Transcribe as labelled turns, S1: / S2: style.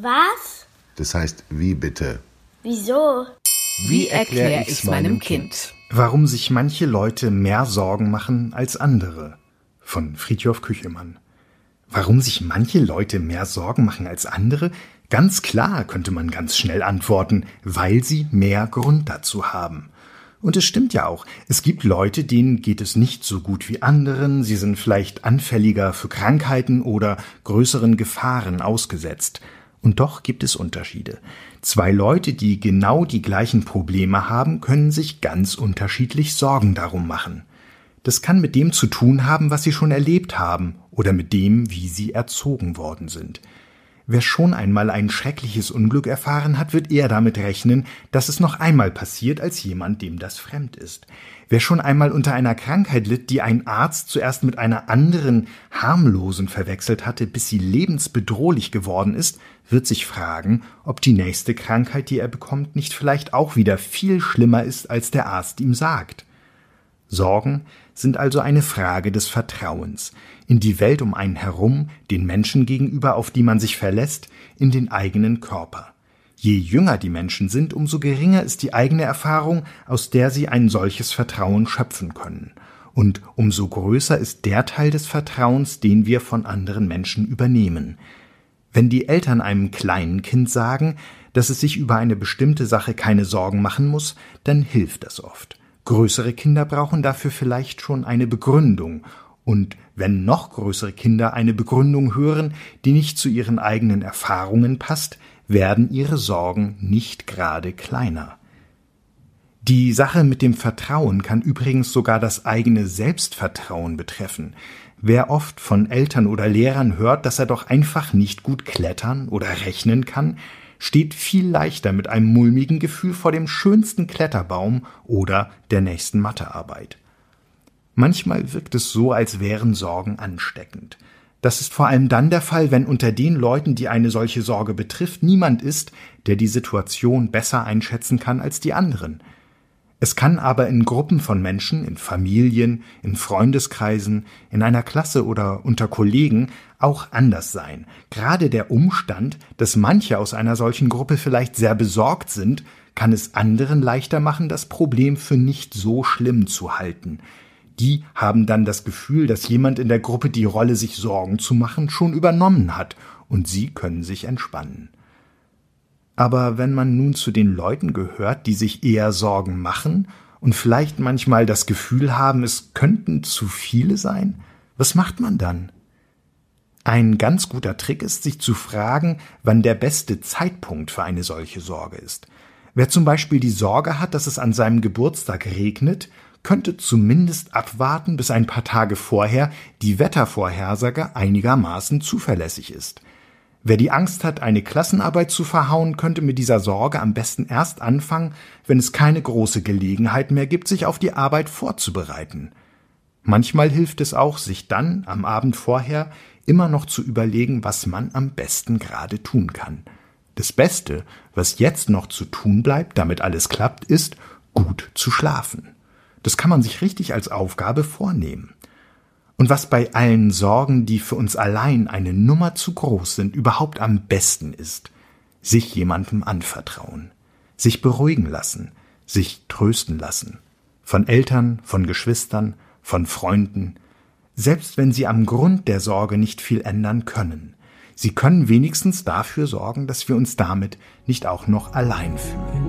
S1: Was?
S2: Das heißt, wie bitte?
S1: Wieso?
S3: Wie erkläre ich's meinem Kind?
S4: Warum sich manche Leute mehr Sorgen machen als andere? Von Friedhof Küchemann. Warum sich manche Leute mehr Sorgen machen als andere? Ganz klar könnte man ganz schnell antworten, weil sie mehr Grund dazu haben. Und es stimmt ja auch, es gibt Leute, denen geht es nicht so gut wie anderen, sie sind vielleicht anfälliger für Krankheiten oder größeren Gefahren ausgesetzt. Und doch gibt es Unterschiede. Zwei Leute, die genau die gleichen Probleme haben, können sich ganz unterschiedlich Sorgen darum machen. Das kann mit dem zu tun haben, was sie schon erlebt haben, oder mit dem, wie sie erzogen worden sind. Wer schon einmal ein schreckliches Unglück erfahren hat, wird eher damit rechnen, dass es noch einmal passiert, als jemand, dem das fremd ist. Wer schon einmal unter einer Krankheit litt, die ein Arzt zuerst mit einer anderen, harmlosen verwechselt hatte, bis sie lebensbedrohlich geworden ist, wird sich fragen, ob die nächste Krankheit, die er bekommt, nicht vielleicht auch wieder viel schlimmer ist, als der Arzt ihm sagt. Sorgen sind also eine Frage des Vertrauens in die Welt um einen herum, den Menschen gegenüber, auf die man sich verlässt, in den eigenen Körper. Je jünger die Menschen sind, umso geringer ist die eigene Erfahrung, aus der sie ein solches Vertrauen schöpfen können. Und umso größer ist der Teil des Vertrauens, den wir von anderen Menschen übernehmen. Wenn die Eltern einem kleinen Kind sagen, dass es sich über eine bestimmte Sache keine Sorgen machen muss, dann hilft das oft. Größere Kinder brauchen dafür vielleicht schon eine Begründung und wenn noch größere Kinder eine Begründung hören, die nicht zu ihren eigenen Erfahrungen passt, werden ihre Sorgen nicht gerade kleiner. Die Sache mit dem Vertrauen kann übrigens sogar das eigene Selbstvertrauen betreffen. Wer oft von Eltern oder Lehrern hört, dass er doch einfach nicht gut klettern oder rechnen kann, steht viel leichter mit einem mulmigen Gefühl vor dem schönsten Kletterbaum oder der nächsten Mathearbeit. Manchmal wirkt es so, als wären Sorgen ansteckend. Das ist vor allem dann der Fall, wenn unter den Leuten, die eine solche Sorge betrifft, niemand ist, der die Situation besser einschätzen kann als die anderen. Es kann aber in Gruppen von Menschen, in Familien, in Freundeskreisen, in einer Klasse oder unter Kollegen auch anders sein. Gerade der Umstand, dass manche aus einer solchen Gruppe vielleicht sehr besorgt sind, kann es anderen leichter machen, das Problem für nicht so schlimm zu halten die haben dann das Gefühl, dass jemand in der Gruppe die Rolle, sich Sorgen zu machen, schon übernommen hat, und sie können sich entspannen. Aber wenn man nun zu den Leuten gehört, die sich eher Sorgen machen und vielleicht manchmal das Gefühl haben, es könnten zu viele sein, was macht man dann? Ein ganz guter Trick ist, sich zu fragen, wann der beste Zeitpunkt für eine solche Sorge ist. Wer zum Beispiel die Sorge hat, dass es an seinem Geburtstag regnet könnte zumindest abwarten, bis ein paar Tage vorher die Wettervorhersage einigermaßen zuverlässig ist. Wer die Angst hat, eine Klassenarbeit zu verhauen, könnte mit dieser Sorge am besten erst anfangen, wenn es keine große Gelegenheit mehr gibt, sich auf die Arbeit vorzubereiten. Manchmal hilft es auch, sich dann am Abend vorher immer noch zu überlegen, was man am besten gerade tun kann. Das Beste, was jetzt noch zu tun bleibt, damit alles klappt, ist, gut zu schlafen. Das kann man sich richtig als Aufgabe vornehmen. Und was bei allen Sorgen, die für uns allein eine Nummer zu groß sind, überhaupt am besten ist, sich jemandem anvertrauen, sich beruhigen lassen, sich trösten lassen, von Eltern, von Geschwistern, von Freunden, selbst wenn sie am Grund der Sorge nicht viel ändern können. Sie können wenigstens dafür sorgen, dass wir uns damit nicht auch noch allein fühlen.